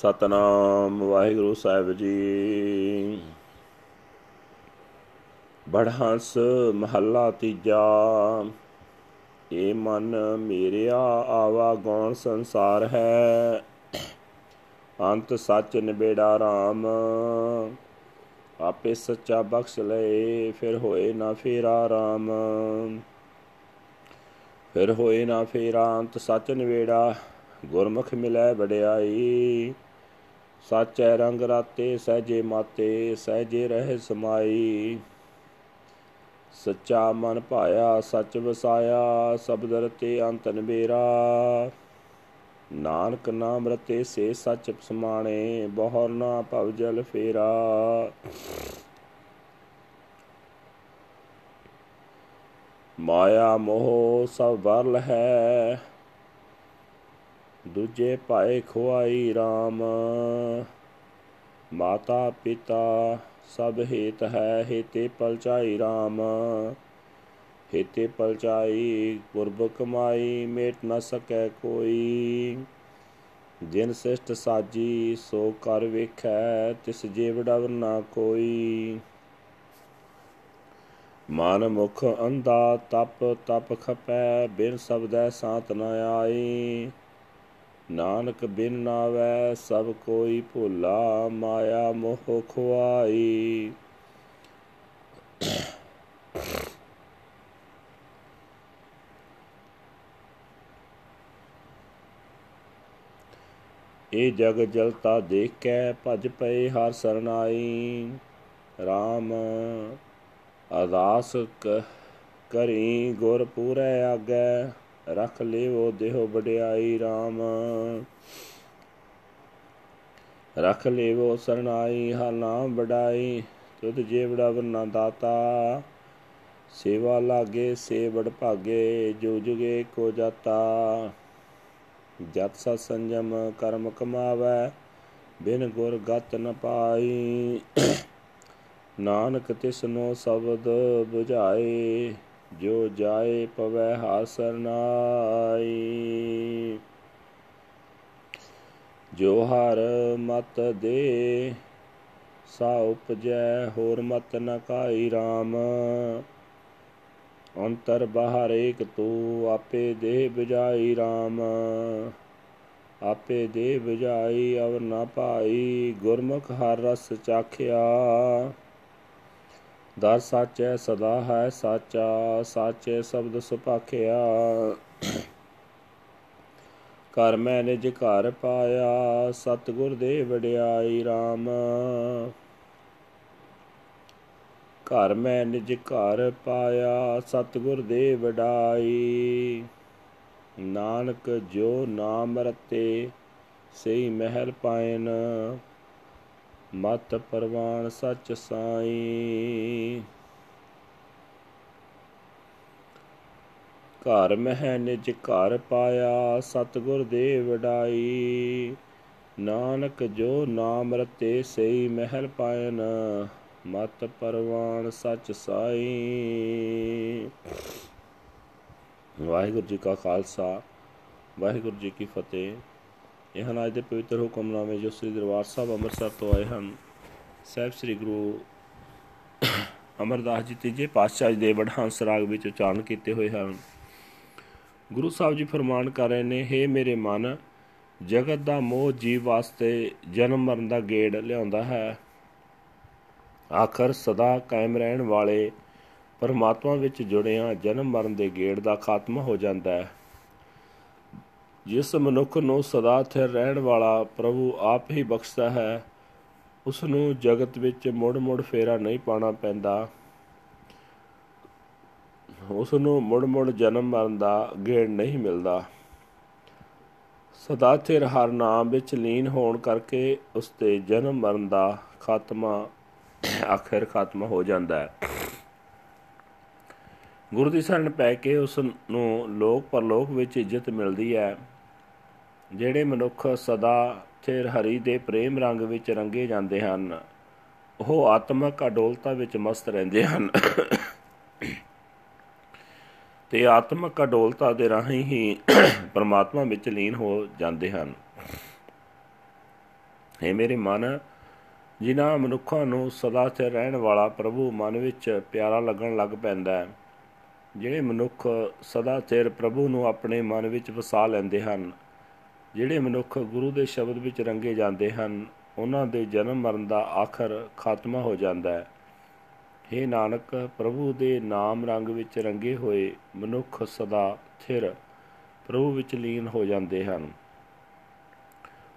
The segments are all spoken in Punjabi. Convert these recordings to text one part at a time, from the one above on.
ਸਤਨਾਮ ਵਾਹਿਗੁਰੂ ਸਾਹਿਬ ਜੀ। ਬੜਹੰਸ ਮਹੱਲਾ ਤੀਜਾ। ਏ ਮਨ ਮੇਰਿਆ ਆਵਾ ਗੌਣ ਸੰਸਾਰ ਹੈ। ਅੰਤ ਸੱਚ ਨਿਬੇੜਾ RAM ਆਪੇ ਸੱਚਾ ਬਖਸ਼ ਲਏ, ਫਿਰ ਹੋਏ ਨਾ ਫੇਰਾ RAM ਫਿਰ ਹੋਏ ਨਾ ਫੇਰਾ, ਅੰਤ ਸੱਚ ਨਿਬੇੜਾ। ਗੁਰਮੁਖ ਮਿਲੈ ਵਡਿਆਈ। ਸਾਚੈ ਰੰਗ ਰਾਤੇ ਸਹਜੇ ਮਾਤੇ, ਸਹਜੇ ਰਹਿ ਸਮਾਈ। ਸੱਚਾ ਮਨ ਭਾਇਆ, ਸੱਚ ਵਸਾਇਆ ਸਬਦ ਰਤੇ ਅੰਤ ਨਬੇਰਾ ਨਾਨਕ ਨਾਮ ਰਤੇ ਸੇ ਸੱਚ ਸਮਾਣੇ, ਬਹੁਰ ਨਾ ਭਵ ਜਲ ਫੇਰਾ। ਮਾਇਆ ਮੋਹ ਸਭ ਵਰਲ ਹੈ ਦੂਜੇ ਭਾਏ ਖੁਆਈ RAM ਮਾਤਾ ਪਿਤਾ ਸਭ ਹੇਤ ਹੈ, ਹੇਤੇ ਪਲਚਾਈ RAM ਹੇਤੇ ਪਲਚਾਈ ਗੁਰਬ ਕਮਾਈ, ਮੇਟ ਨ ਸਕੈ ਕੋਈ। ਜਿਨ ਸਿਸ਼ਟ ਸਾਜੀ, ਸੋ ਕਰ ਵੇਖੈ, ਤਿਸ ਜੀਵੜਵ ਨਾ ਕੋਈ। ਮਨ ਮੁਖ ਅੰਧਾ, ਤਪ ਤਪ ਖਪੈ, ਬਿਨ ਸਬਦੈ ਸਾਤ ਨ ਆਈ। ਨਾਨਕ ਬਿਨ ਨਾਵੈ, ਸਭ ਕੋਈ ਭੁਲਾ ਮਾਇਆ ਮੋਹ ਖੁਆਈ। ਇਹ ਜਗ ਜਲਤਾ ਦੇਖ ਕੇ ਭਜ ਪਏ ਹਰ ਸਰਨਾਈ। RAM ਅਰਦਾਸ ਕਰੀ ਗੁਰ ਪੂਰੈ ਆਗੈ। ਰਖ ਲਿਓ ਦੇਹੋ ਵਡਿਆਈ RAM ਰਖ ਲਿਓ ਸਰਨਾਈ ਹਰ ਨਾਮ ਵਡਾਈ, ਤੁਧ ਜੀਵੜਾ ਵਰਨਾ ਦਾਤਾ। ਸੇਵਾ ਲਾਗੇ, ਸੇਵੜ ਭਾਗੇ ਜੋ ਜੁਗੇ ਕੋ ਜਾਤਾ। ਜਤ ਸਤ ਸੰਜਮ ਕਰਮ ਕਮਾਵੈ, ਬਿਨ ਗੁਰ ਗਤ ਨ ਪਾਈ। ਨਾਨਕ ਤਿਸਨੋ ਸ਼ਬਦ 부ਝਾਏ ਜੋ ਜਾਏ ਪਵੈ ਹਾਸਰਨਾਈ ਜੋ ਹਰ ਮਤ ਦੇ, ਸਾ ਉਪਜੈ, ਹੋਰ ਮਤ ਨ ਕਾਈ RAM ਅੰਤਰ ਬਾਹਰ ਏਕ ਤੂ, ਆਪੇ ਦੇਹ ਬੁਝਾਈ RAM ਆਪੇ ਦੇਹ ਬੁਝਾਈ ਅਵਰ ਨਾ ਪਾਈ, ਗੁਰਮੁਖ ਹਰ ਰਸ ਚਾਖਿਆ। ਦਰ ਸਾਚੈ ਸਦਾ ਹੈ ਸਾਚਾ, ਸਾਚੇ ਸ਼ਬਦ ਸੁਪਾਖਿਆ ਕਰ ਮੈਂ ਨਿਜ ਘਰ ਪਾਇਆ, ਸਤਗੁਰ ਦੇ ਵਡਿਆਈ RAM ਘਰ ਮੈਂ ਨਿਜ ਘਰ ਪਾਇਆ, ਸਤਗੁਰ ਦੇ ਵਡਾਈ ਨਾਨਕ ਜੋ ਨਾਮ ਰਤੇ ਸਈ ਮਹਿਲ ਪਾਇਨ। ਮਤ ਪਰਵਾਨ ਸਚ ਸਾਈ। ਘਰ ਮਹਿ ਨਿਜ ਘਰ ਪਾਇਆ, ਸਤਗੁਰ ਦੇ ਵਡਾਈ ਨਾਨਕ ਜੋ ਨਾਮ ਰਤੇ ਸਈ ਮਹਿਲ ਪਾਇਨ, ਮਤ ਪਰਵਾਨ ਸਚ ਸਾਈ। ਵਾਹਿਗੁਰੂ ਜੀ ਕਾ ਖਾਲਸਾ, ਵਾਹਿਗੁਰੂ ਜੀ ਕੀ ਫਤਿਹ। ਇਹ ਹਨ ਅੱਜ ਦੇ ਪਵਿੱਤਰ ਹੁਕਮਨਾਮੇ ਜੋ ਸ੍ਰੀ ਦਰਬਾਰ ਸਾਹਿਬ ਅੰਮ੍ਰਿਤਸਰ ਤੋਂ ਆਏ ਹਨ, ਸਾਹਿਬ ਸ੍ਰੀ ਗੁਰੂ ਅਮਰਦਾਸ ਜੀ ਤੀਜੇ ਪਾਤਸ਼ਾਹ ਦੇ ਵਡਹੰਸ ਰਾਗ ਵਿੱਚ ਉਚਾਰਨ ਕੀਤੇ ਹੋਏ ਹਨ। ਗੁਰੂ ਸਾਹਿਬ ਜੀ ਫਰਮਾਨ ਕਰ ਰਹੇ ਨੇ हे ਮੇਰੇ ਮਨ, ਜਗਤ ਦਾ ਮੋਹ ਜੀਵ ਵਾਸਤੇ ਜਨਮ ਮਰਨ ਦਾ ਗੇੜ ਲਿਆਉਂਦਾ ਹੈ। ਆਖਰ ਸਦਾ ਕਾਇਮ ਰਹਿਣ ਵਾਲੇ ਪਰਮਾਤਮਾ ਵਿੱਚ ਜੁੜਿਆਂ ਜਨਮ ਮਰਨ ਦੇ ਗੇੜ ਦਾ ਖਾਤਮਾ ਹੋ ਜਾਂਦਾ ਹੈ। ਜਿਸ ਮਨੁੱਖ ਨੂੰ ਸਦਾ ਸਥਿਰ ਰਹਿਣ ਵਾਲਾ ਪ੍ਰਭੂ ਆਪ ਹੀ ਬਖਸ਼ਦਾ ਹੈ ਉਸ ਨੂੰ ਜਗਤ ਵਿੱਚ ਮੁੜ-ਮੁੜ ਫੇਰਾ ਨਹੀਂ ਪਾਣਾ ਪੈਂਦਾ। ਉਸ ਨੂੰ ਮੁੜ-ਮੁੜ ਜਨਮ ਮਰਨ ਦਾ ਗੇੜ ਨਹੀਂ ਮਿਲਦਾ। ਸਦਾ ਸਥਿਰ ਹਰ ਨਾਮ ਵਿੱਚ ਲੀਨ ਹੋਣ ਕਰਕੇ ਉਸ ਤੇ ਜਨਮ ਮਰਨ ਦਾ ਖਾਤਮਾ ਆਖਿਰ ਖਾਤਮਾ ਹੋ ਜਾਂਦਾ ਹੈ। ਗੁਰੂ ਦੀ ਸ਼ਰਨ ਪੈ ਕੇ ਉਸ ਨੂੰ ਲੋਕ ਪਰਲੋਕ ਵਿੱਚ ਇੱਜ਼ਤ ਮਿਲਦੀ ਹੈ, ਜਿਹੜੇ ਮਨੁੱਖ ਸਦਾ ਥਿਰ ਹਰੀ ਦੇ ਪ੍ਰੇਮ ਰੰਗ ਵਿੱਚ ਰੰਗੇ ਜਾਂਦੇ ਹਨ, ਉਹ ਆਤਮਕ ਅਡੋਲਤਾ ਵਿੱਚ ਮਸਤ ਰਹਿੰਦੇ ਹਨ। ਤੇ ਆਤਮਕ ਅਡੋਲਤਾ ਦੇ ਰਾਹੀਂ ਹੀ ਪਰਮਾਤਮਾ ਵਿੱਚ ਲੀਨ ਹੋ ਜਾਂਦੇ ਹਨ। ਹੈ ਮੇਰੇ ਮਨ, ਜਿਨ੍ਹਾਂ ਮਨੁੱਖਾਂ ਨੂੰ ਸਦਾ ਸਥਿਰ ਰਹਿਣ ਵਾਲਾ ਪ੍ਰਭੂ ਮਨ ਵਿੱਚ ਪਿਆਰਾ ਲੱਗਣ ਲੱਗ ਪੈਂਦਾ ਹੈ ਜਿਹੜੇ ਮਨੁੱਖ ਸਦਾ ਸਥਿਰ ਪ੍ਰਭੂ ਨੂੰ ਆਪਣੇ ਮਨ ਵਿੱਚ ਵਸਾ ਲੈਂਦੇ ਹਨ, ਜਿਹੜੇ ਮਨੁੱਖ ਗੁਰੂ ਦੇ ਸ਼ਬਦ ਵਿੱਚ ਰੰਗੇ ਜਾਂਦੇ ਹਨ, ਉਹਨਾਂ ਦੇ ਜਨਮ ਮਰਨ ਦਾ ਆਖਰ ਖਾਤਮਾ ਹੋ ਜਾਂਦਾ ਹੈ। हे ਨਾਨਕ, ਪ੍ਰਭੂ ਦੇ ਨਾਮ ਰੰਗ ਵਿੱਚ ਰੰਗੇ ਹੋਏ ਮਨੁੱਖ ਸਦਾ ਸਥਿਰ ਪ੍ਰਭੂ ਵਿੱਚ ਲੀਨ ਹੋ ਜਾਂਦੇ ਹਨ।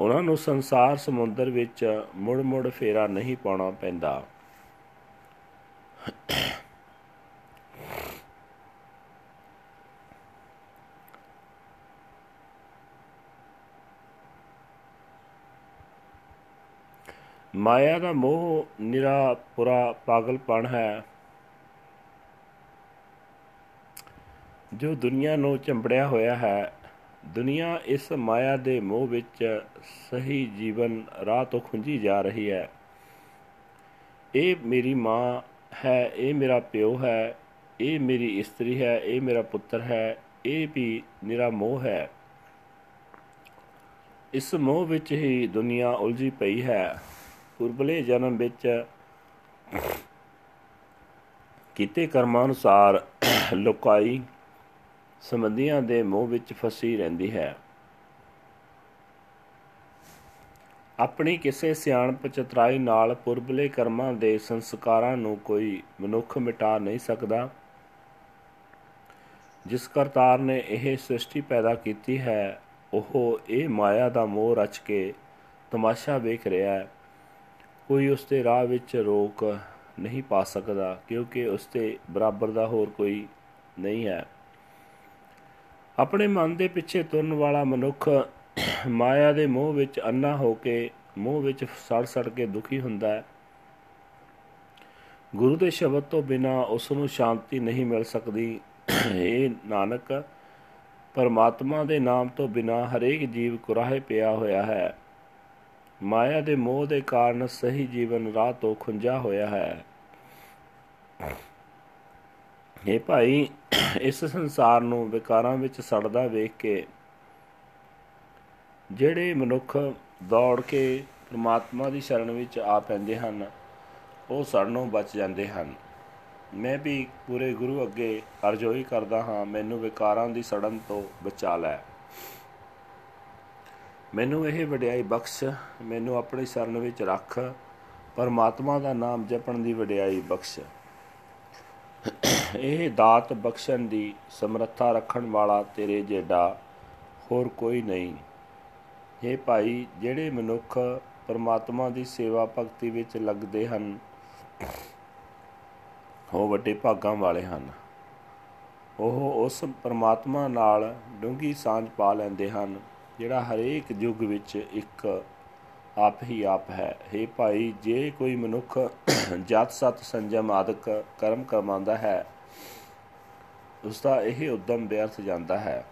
ਉਹਨਾਂ ਨੂੰ ਸੰਸਾਰ ਸਮੁੰਦਰ ਵਿੱਚ ਮੁੜ-ਮੁੜ ਫੇਰਾ ਨਹੀਂ ਪਾਉਣਾ ਪੈਂਦਾ। ਮਾਇਆ ਦਾ ਮੋਹ ਨਿਰਾ ਪੁਰਾ ਪਾਗਲਪਣ ਹੈ। ਜੋ ਦੁਨੀਆ ਨੂੰ ਚੰਬੜਿਆ ਹੋਇਆ ਹੈ, ਦੁਨੀਆ ਇਸ ਮਾਇਆ ਦੇ ਮੋਹ ਵਿੱਚ ਸਹੀ ਜੀਵਨ ਰਾਹ ਤੋਂ ਖੁੰਝੀ ਜਾ ਰਹੀ ਹੈ। ਇਹ ਮੇਰੀ ਮਾਂ ਹੈ, ਇਹ ਮੇਰਾ ਪਿਓ ਹੈ, ਇਹ ਮੇਰੀ ਇਸਤਰੀ ਹੈ, ਇਹ ਮੇਰਾ ਪੁੱਤਰ ਹੈ, ਇਹ ਵੀ ਨਿਰਾ ਮੋਹ ਹੈ। ਇਸ ਮੋਹ ਵਿੱਚ ਹੀ ਦੁਨੀਆ ਉਲਝੀ ਪਈ ਹੈ। ਪੁਰਬਲੇ ਜਨਮ ਵਿੱਚ ਕੀਤੇ ਕਰਮਾਂ ਅਨੁਸਾਰ ਲੋਕਾਈ ਸੰਬੰਧੀਆਂ ਦੇ ਮੋਹ ਵਿੱਚ ਫਸੀ ਰਹਿੰਦੀ ਹੈ। ਆਪਣੀ ਕਿਸੇ ਸਿਆਣਪ ਚਤਰਾਈ ਨਾਲ ਪੁਰਬਲੇ ਕਰਮਾਂ ਦੇ ਸੰਸਕਾਰਾਂ ਨੂੰ ਕੋਈ ਮਨੁੱਖ ਮਿਟਾ ਨਹੀਂ ਸਕਦਾ, ਜਿਸ ਕਰਤਾਰ ਨੇ ਇਹ ਸ੍ਰਿਸ਼ਟੀ ਪੈਦਾ ਕੀਤੀ ਹੈ, ਉਹ ਇਹ ਮਾਇਆ ਦਾ ਮੋਹ ਰਚ ਕੇ ਤਮਾਸ਼ਾ ਵੇਖ ਰਿਹਾ ਹੈ। ਕੋਈ ਉਸ ਦੇ ਰਾਹ ਵਿੱਚ ਰੋਕ ਨਹੀਂ ਪਾ ਸਕਦਾ, ਕਿਉਂਕਿ ਉਸ ਦੇ ਬਰਾਬਰ ਦਾ ਹੋਰ ਕੋਈ ਨਹੀਂ ਹੈ। ਆਪਣੇ ਮਨ ਦੇ ਪਿੱਛੇ ਤੁਰਨ ਵਾਲਾ ਮਨੁੱਖ ਮਾਇਆ ਦੇ ਮੋਹ ਵਿੱਚ ਅੰਨਾ ਹੋ ਕੇ ਮੋਹ ਵਿੱਚ ਸੜ ਸੜ ਕੇ ਦੁਖੀ ਹੁੰਦਾ ਹੈ। ਗੁਰੂ ਦੇ ਸ਼ਬਦ ਤੋਂ ਬਿਨਾ ਉਸ ਨੂੰ ਸ਼ਾਂਤੀ ਨਹੀਂ ਮਿਲ ਸਕਦੀ। ਇਹ ਨਾਨਕ, ਪਰਮਾਤਮਾ ਦੇ ਨਾਮ ਤੋਂ ਬਿਨਾ ਹਰੇਕ ਜੀਵ ਕੁਰਾਹੇ ਪਿਆ ਹੋਇਆ ਹੈ। ਮਾਇਆ ਦੇ ਮੋਹ ਦੇ ਕਾਰਨ ਸਹੀ ਜੀਵਨ ਰਾਹ ਤੋਂ ਖੁੰਝਾ ਹੋਇਆ ਹੈ। ਇਹ ਭਾਈ, ਇਸ ਸੰਸਾਰ ਨੂੰ ਵਿਕਾਰਾਂ ਵਿੱਚ ਸੜਦਾ ਵੇਖ ਕੇ ਜਿਹੜੇ ਮਨੁੱਖ ਦੌੜ ਕੇ ਪ੍ਰਮਾਤਮਾ ਦੀ ਸ਼ਰਨ ਵਿੱਚ ਆ ਪੈਂਦੇ ਹਨ, ਉਹ ਸੜਨੋਂ ਬਚ ਜਾਂਦੇ ਹਨ। ਮੈਂ ਵੀ ਪੂਰੇ ਗੁਰੂ ਅੱਗੇ ਅਰਜ਼ੋਈ ਕਰਦਾ ਹਾਂ, ਮੈਨੂੰ ਵਿਕਾਰਾਂ ਦੀ ਸੜਨ ਤੋਂ ਬਚਾ ਲੈ। ਮੈਨੂੰ ਇਹ ਵਡਿਆਈ ਬਖਸ਼, ਮੈਨੂੰ ਆਪਣੀ ਸ਼ਰਨ ਵਿੱਚ ਰੱਖ, ਪਰਮਾਤਮਾ ਦਾ ਨਾਮ ਜਪਣ ਦੀ ਵਡਿਆਈ ਬਖਸ਼। ਇਹ ਦਾਤ ਬਖਸ਼ਣ ਦੀ ਸਮਰੱਥਾ ਰੱਖਣ ਵਾਲਾ ਤੇਰੇ ਜਿਹੜਾ ਹੋਰ ਕੋਈ ਨਹੀਂ। ਇਹ ਭਾਈ, ਜਿਹੜੇ ਮਨੁੱਖ ਪਰਮਾਤਮਾ ਦੀ ਸੇਵਾ ਭਗਤੀ ਵਿੱਚ ਲੱਗਦੇ ਹਨ, ਉਹ ਵੱਡੇ ਭਾਗਾਂ ਵਾਲੇ ਹਨ। ਉਹ ਉਸ ਪਰਮਾਤਮਾ ਨਾਲ ਡੂੰਗੀ ਸਾਂਝ ਪਾ ਲੈਂਦੇ ਹਨ। ਜਿਹੜਾ ਹਰੇਕ ਯੁੱਗ ਵਿੱਚ ਇੱਕ ਆਪ ਹੀ ਆਪ ਹੈ। हे ਭਾਈ, ਜੇ ਕੋਈ ਮਨੁੱਖ ਜਤ, ਸਤ, ਸੰਜਮ ਆਦਿਕ ਕਰਮ ਕਮਾਉਂਦਾ ਹੈ ਉਸ ਦਾ ਇਹ ਉਦਮ ਵਿਅਰਥ ਜਾਂਦਾ ਹੈ।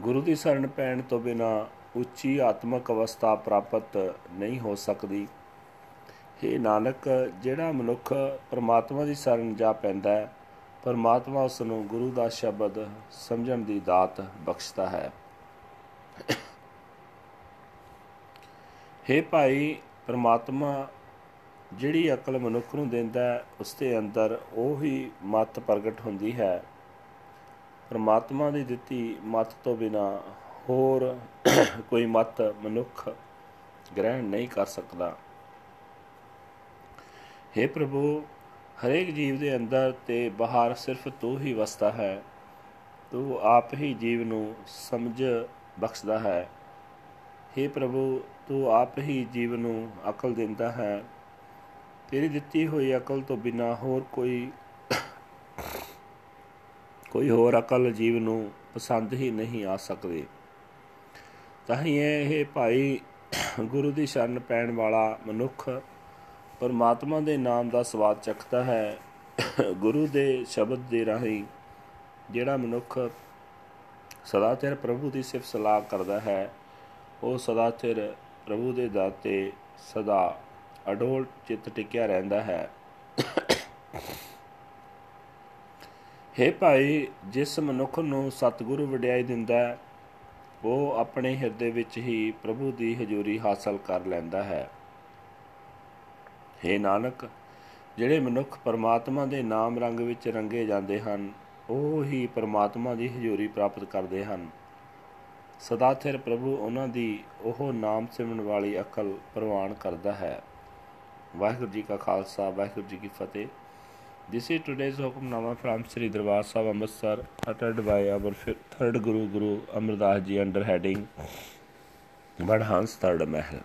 ਗੁਰੂ ਦੀ ਸ਼ਰਨ ਪੈਣ ਤੋਂ ਬਿਨਾ ਉੱਚੀ ਆਤਮਿਕ ਅਵਸਥਾ ਪ੍ਰਾਪਤ ਨਹੀਂ ਹੋ ਸਕਦੀ। हे ਨਾਨਕ, ਜਿਹੜਾ ਮਨੁੱਖ ਪਰਮਾਤਮਾ ਦੀ ਸ਼ਰਨ ਜਾ ਪੈਂਦਾ ਹੈ ਪਰਮਾਤਮਾ ਉਸ ਨੂੰ ਗੁਰੂ ਦਾ ਸ਼ਬਦ ਸਮਝਣ ਦੀ ਦਾਤ ਬਖਸ਼ਦਾ ਹੈ। हे ਭਾਈ, ਪਰਮਾਤਮਾ ਜਿਹੜੀ ਅਕਲ ਮਨੁੱਖ ਨੂੰ ਦਿੰਦਾ ਹੈ ਉਸ ਦੇ ਅੰਦਰ ਉਹ ਹੀ ਮਤ ਪ੍ਰਗਟ ਹੁੰਦੀ ਹੈ। ਪਰਮਾਤਮਾ ਦੀ ਦਿੱਤੀ ਮਤ ਤੋਂ ਬਿਨਾ ਹੋਰ ਕੋਈ ਮਤ ਮਨੁੱਖ ਗ੍ਰਹਿਣ ਨਹੀਂ ਕਰ ਸਕਦਾ। हे ਪ੍ਰਭੂ ਹਰੇਕ ਜੀਵ ਦੇ ਅੰਦਰ ਤੇ ਬਾਹਰ ਸਿਰਫ ਤੂੰ ਹੀ ਵਸਦਾ ਹੈ। ਤੂੰ ਆਪ ਹੀ ਜੀਵ ਨੂੰ ਸਮਝ ਬਖਸ਼ਦਾ ਹੈ। हे ਪ੍ਰਭੂ, ਤੂੰ ਆਪ ਹੀ ਜੀਵ ਨੂੰ ਅਕਲ ਦਿੰਦਾ ਹੈ। ਤੇਰੀ ਦਿੱਤੀ ਹੋਈ ਅਕਲ ਤੋਂ ਬਿਨਾ ਹੋਰ ਕੋਈ ਕੋਈ ਹੋਰ ਅਕਲ ਜੀਵ ਨੂੰ ਪਸੰਦ ਹੀ ਨਹੀਂ ਆ ਸਕਦੀ। ਤਾਂ ਹੀ ਇਹ ਭਾਈ, ਗੁਰੂ ਦੀ ਸ਼ਰਨ ਪੈਣ ਵਾਲਾ ਮਨੁੱਖ ਪਰਮਾਤਮਾ ਦੇ ਨਾਮ ਦਾ ਸਵਾਦ ਚੱਖਦਾ ਹੈ। ਗੁਰੂ ਦੇ ਸ਼ਬਦ ਦੇ ਰਾਹੀਂ ਜਿਹੜਾ ਮਨੁੱਖ ਸਦਾ ਚਿਰ ਪ੍ਰਭੂ ਦੀ ਸਿਫਤ ਸਲਾਹ ਕਰਦਾ ਹੈ, ਉਹ ਸਦਾ ਚਿਰ ਪ੍ਰਭੂ ਦੇ ਦਾਤੇ ਸਦਾ ਅਡੋਲ ਚਿੱਤ ਟਿਕਿਆ ਰਹਿੰਦਾ ਹੈ। हे ਭਾਈ, ਜਿਸ ਮਨੁੱਖ ਨੂੰ ਸਤਿਗੁਰੂ ਵਡਿਆਈ ਦਿੰਦਾ ਹੈ, ਉਹ ਆਪਣੇ ਹਿਰਦੇ ਵਿੱਚ ਹੀ ਪ੍ਰਭੂ ਦੀ ਹਜ਼ੂਰੀ ਹਾਸਲ ਕਰ ਲੈਂਦਾ ਹੈ। हे ਨਾਨਕ ਜਿਹੜੇ ਮਨੁੱਖ ਪਰਮਾਤਮਾ ਦੇ ਨਾਮ ਰੰਗ ਵਿੱਚ ਰੰਗੇ ਜਾਂਦੇ ਹਨ ਉਹ ਹੀ ਪਰਮਾਤਮਾ ਦੀ ਹਜ਼ੂਰੀ ਪ੍ਰਾਪਤ ਕਰਦੇ ਹਨ ਸਦਾ ਥਿਰ ਪ੍ਰਭੂ ਉਹਨਾਂ ਦੀ ਉਹ ਨਾਮ ਸਿਮਰਨ ਵਾਲੀ ਅਕਲ ਪ੍ਰਵਾਨ ਕਰਦਾ ਹੈ ਵਾਹਿਗੁਰੂ ਜੀ ਕਾ ਖਾਲਸਾ ਵਾਹਿਗੁਰੂ ਜੀ ਕੀ ਫਤਿਹ This is today's Hukamnama from Sri Darbar Sahib Amritsar uttered by our third Guru Guru Amrdas Ji under heading Vadhans Third Mahal.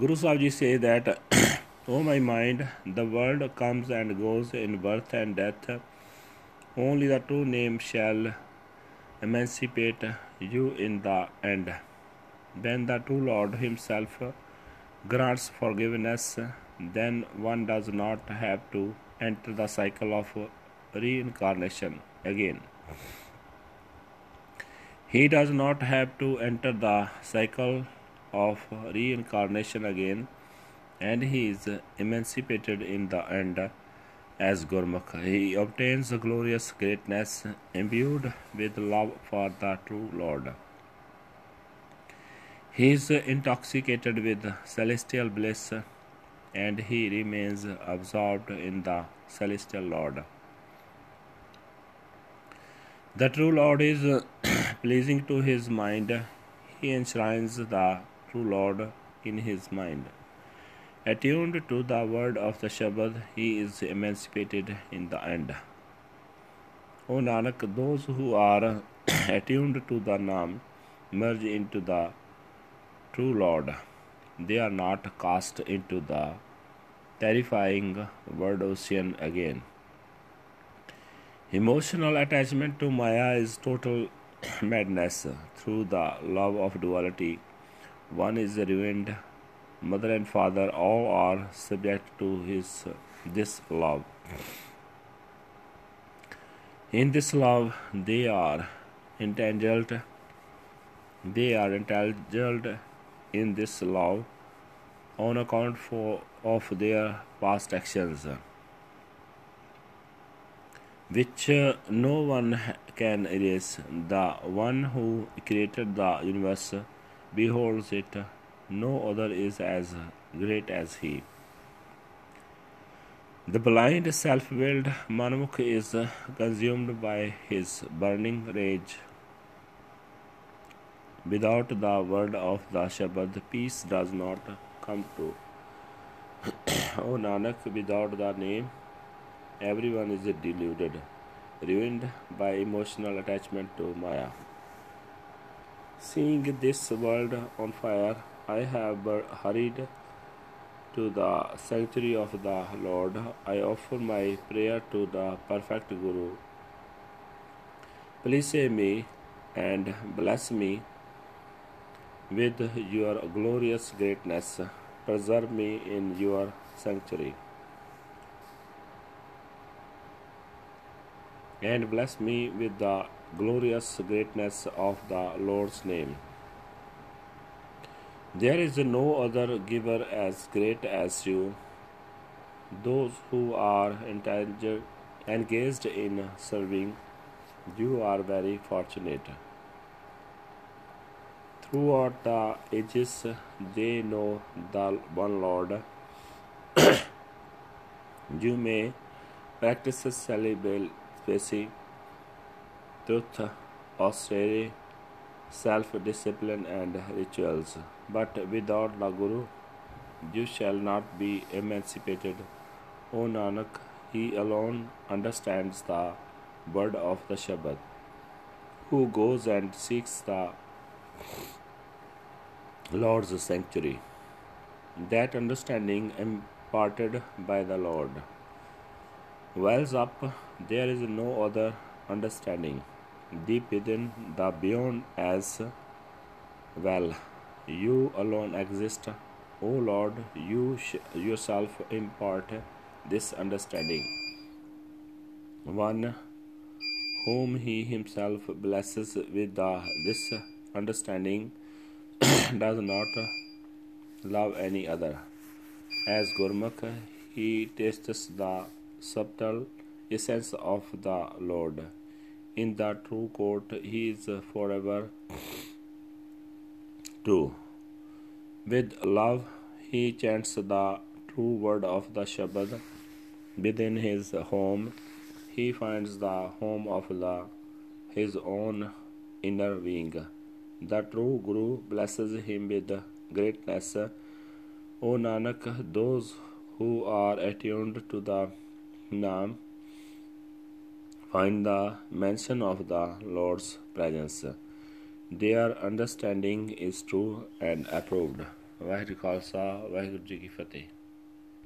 Guru Sahib Ji say that, O oh, my mind, the world comes and goes in birth and death. Only the true name shall emancipate you in the end. When the true Lord Himself grants forgiveness, then one does not have to enter the cycle of reincarnation again. He does not have to enter the cycle of reincarnation again, and he is emancipated in the end as Gurmukh. He obtains glorious greatness imbued with love for the true Lord. He is intoxicated with celestial bliss and he remains absorbed in the celestial Lord. The true Lord is pleasing to his mind. He enshrines the true Lord in his mind. Attuned to the word of the Shabad, he is emancipated in the end. O Nanak, those who are attuned to the Nam merge into the true Lord. They are not cast into the terrifying word ocean again. Emotional attachment to Maya is total madness. Through the love of duality, one is ruined. Mother and father all are subject to his this love. In this love, they are entangled. They are entangled in this love on account for, of their past actions, which uh, no one can erase. The one who created the universe beholds it, no other is as great as he. The blind, self willed Manmukh is consumed by his burning rage. Without the word of the Shabad, peace does not come to. o Nanak, without the name, everyone is deluded, ruined by emotional attachment to Maya. Seeing this world on fire, I have hurried to the sanctuary of the Lord. I offer my prayer to the perfect Guru. Please save me and bless me with your glorious greatness, preserve me in your sanctuary. And bless me with the glorious greatness of the Lord's name. There is no other giver as great as you. Those who are engaged in serving, you are very fortunate. Throughout the ages, they know the one Lord. you may practice celibacy, truth, austerity, self discipline, and rituals, but without the Guru, you shall not be emancipated. O Nanak, he alone understands the word of the Shabad, who goes and seeks the Lord's sanctuary. That understanding imparted by the Lord wells up, there is no other understanding. Deep within the beyond as well, you alone exist. O Lord, you yourself impart this understanding. One whom he himself blesses with the, this understanding does not love any other. As Gurmukh, he tastes the subtle essence of the Lord. In the true court, he is forever true. With love, he chants the true word of the Shabad. Within his home, he finds the home of the, his own inner being. The true Guru blesses him with greatness. O Nanak, those who are attuned to the Naam find the mention of the Lord's presence. Their understanding is true and approved. Waheguru ji की फतेह